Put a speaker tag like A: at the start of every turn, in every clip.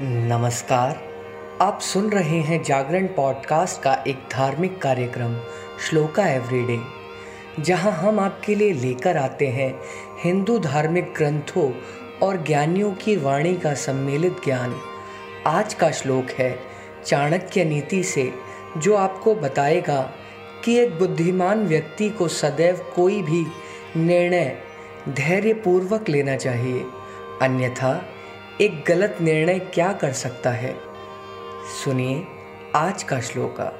A: नमस्कार। आप सुन रहे हैं जागरण पॉडकास्ट का एक धार्मिक कार्यक्रम, श्लोका एवरीडे, जहाँ हम आपके लिए लेकर आते हैं हिंदू धार्मिक ग्रंथों और ज्ञानियों की वाणी का सम्मिलित ज्ञान। आज का श्लोक है चाणक्य नीति से, जो आपको बताएगा कि एक बुद्धिमान व्यक्ति को सदैव कोई भी निर्णय धैर्यपूर्वक लेना चाहिए। अन्यथा एक गलत निर्णय क्या कर सकता है? सुनिए आज का श्लोका।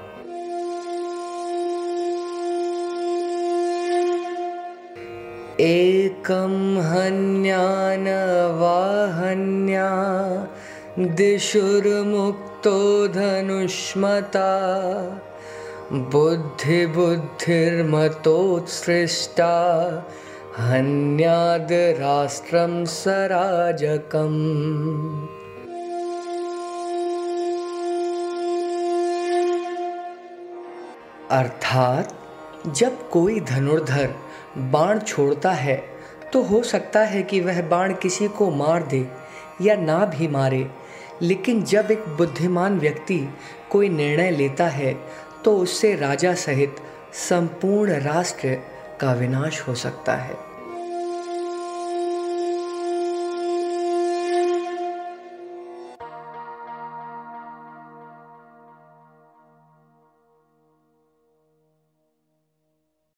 A: एकं हन्यानवाहन्या, दिशुर्मुक्तो धनुष्मता, बुद्धिबुद्धिर्मतोत्सृष्टा हन्याद राष्ट्रम सराजकम। अर्थात, जब कोई धनुर्धर बाण छोड़ता है तो हो सकता है कि वह बाण किसी को मार दे या ना भी मारे। लेकिन जब एक बुद्धिमान व्यक्ति कोई निर्णय लेता है तो उससे राजा सहित संपूर्ण राष्ट्र का विनाश हो सकता है।